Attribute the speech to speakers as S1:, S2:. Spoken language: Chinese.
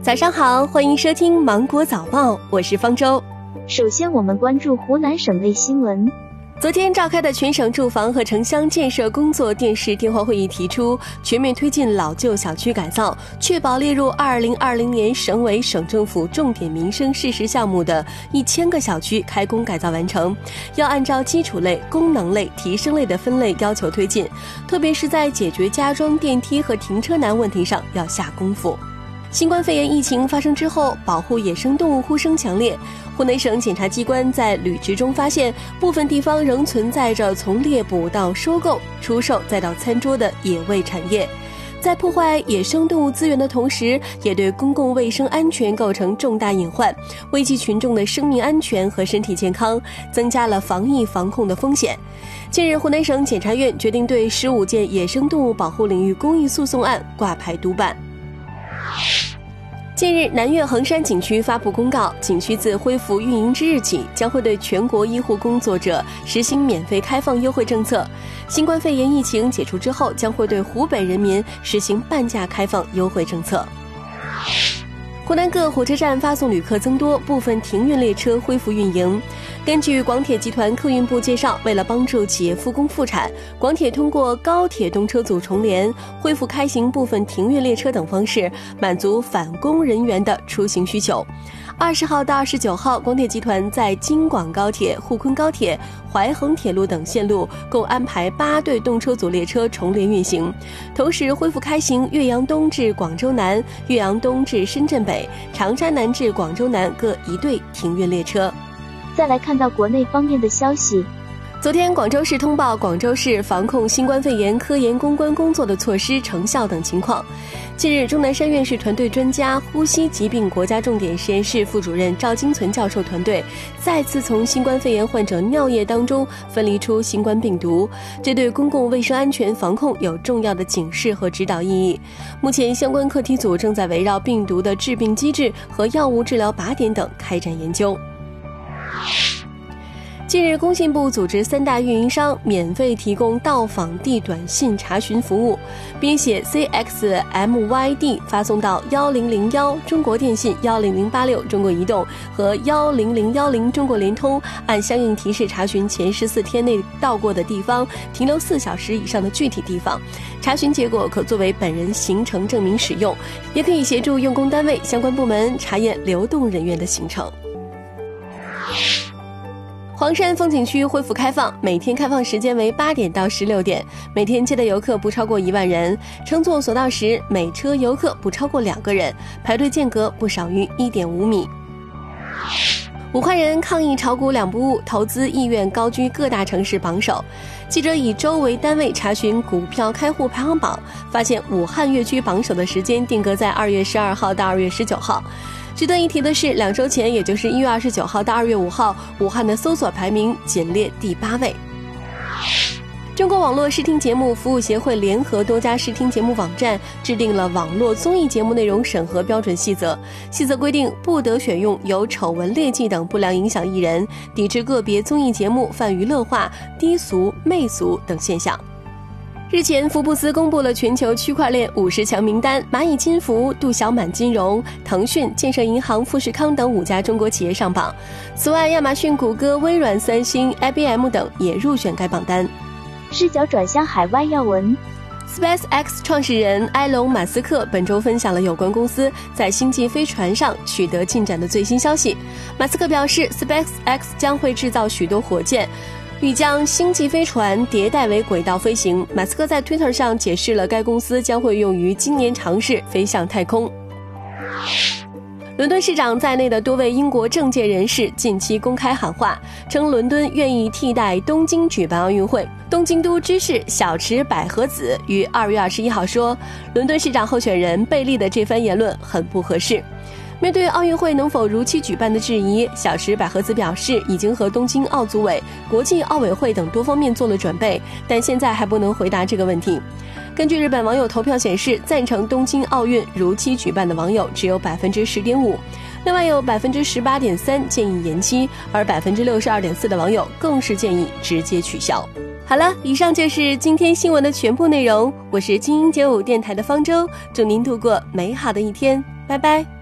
S1: 早上好，欢迎收听《芒果早报》，我是方舟。
S2: 首先，我们关注湖南省内新闻。
S1: 昨天召开的全省住房和城乡建设工作电视电话会议提出，全面推进老旧小区改造，确保列入二零二零年省委省政府重点民生事实项目的一千个小区开工改造完成。要按照基础类、功能类、提升类的分类要求推进，特别是在解决加装电梯和停车难问题上要下功夫。新冠肺炎疫情发生之后，保护野生动物呼声强烈。湖南省检察机关在履职中发现，部分地方仍存在着从猎捕到收购、出售再到餐桌的野味产业，在破坏野生动物资源的同时，也对公共卫生安全构成重大隐患，危及群众的生命安全和身体健康，增加了防疫防控的风险。近日，湖南省检察院决定对十五件野生动物保护领域公益诉讼案挂牌督办。近日，南岳衡山景区发布公告，景区自恢复运营之日起，将会对全国医护工作者实行免费开放优惠政策。新冠肺炎疫情解除之后，将会对湖北人民实行半价开放优惠政策。湖南各火车站发送旅客增多，部分停运列车恢复运营。根据广铁集团客运部介绍，为了帮助企业复工复产，广铁通过高铁动车组重联、恢复开行部分停运列车等方式，满足返工人员的出行需求。二十号到二十九号，广铁集团在京广高铁、沪昆高铁、淮衡铁路等线路共安排八对动车组列车重联运行，同时恢复开行岳阳东至广州南、岳阳东至深圳北、长沙南至广州南各一对停运列车。
S2: 再来看到国内方面的消息。
S1: 昨天，广州市通报广州市防控新冠肺炎科研攻关工作的措施成效等情况。近日，钟南山院士团队专家、呼吸疾病国家重点实验室副主任赵金存教授团队再次从新冠肺炎患者尿液当中分离出新冠病毒，这对公共卫生安全防控有重要的警示和指导意义。目前，相关课题组正在围绕病毒的致病机制和药物治疗靶点等开展研究。近日，工信部组织三大运营商免费提供到访地短信查询服务，编写 CXMYD 发送到幺零零幺中国电信、幺零零八六中国移动和幺零零幺零中国联通，按相应提示查询前十四天内到过的地方、停留四小时以上的具体地方。查询结果可作为本人行程证明使用，也可以协助用工单位相关部门查验流动人员的行程。黄山风景区恢复开放，每天开放时间为八点到十六点，每天接待游客不超过一万人。乘坐索道时，每车游客不超过两个人，排队间隔不少于一点五米。武汉人抗议炒股两不误，投资意愿高居各大城市榜首。记者以周为单位查询股票开户排行榜，发现武汉越区榜首的时间定格在二月十二号到二月十九号。值得一提的是，两周前，也就是一月二十九号到二月五号，武汉的搜索排名仅列第八位。中国网络视听节目服务协会联合多家视听节目网站，制定了网络综艺节目内容审核标准细则。细则规定，不得选用有丑闻劣迹等不良影响艺人，抵制个别综艺节目泛娱乐化、低俗、媚俗等现象。日前，福布斯公布了全球区块链五十强名单，蚂蚁金服、度小满金融、腾讯、建设银行、富士康等五家中国企业上榜。此外，亚马逊、谷歌、微软、三星、IBM 等也入选该榜单。
S2: 视角转向海外要闻
S1: ，SpaceX 创始人埃隆·马斯克本周分享了有关公司在星际飞船上取得进展的最新消息。马斯克表示，SpaceX 将会制造许多火箭。欲将星际飞船迭代为轨道飞行。马斯克在 Twitter 上解释了该公司将会用于今年尝试飞向太空。伦敦市长在内的多位英国政界人士近期公开喊话，称伦敦愿意替代东京举办奥运会。东京都知事小池百合子于二月二十一号说，伦敦市长候选人贝利的这番言论很不合适。面对奥运会能否如期举办的质疑，小池百合子表示，已经和东京奥组委、国际奥委会等多方面做了准备，但现在还不能回答这个问题。根据日本网友投票显示，赞成东京奥运如期举办的网友只有百分之十点五，另外有百分之十八点三建议延期，而百分之六十二点四的网友更是建议直接取消。好了，以上就是今天新闻的全部内容。我是精英九五电台的方舟，祝您度过美好的一天，拜拜。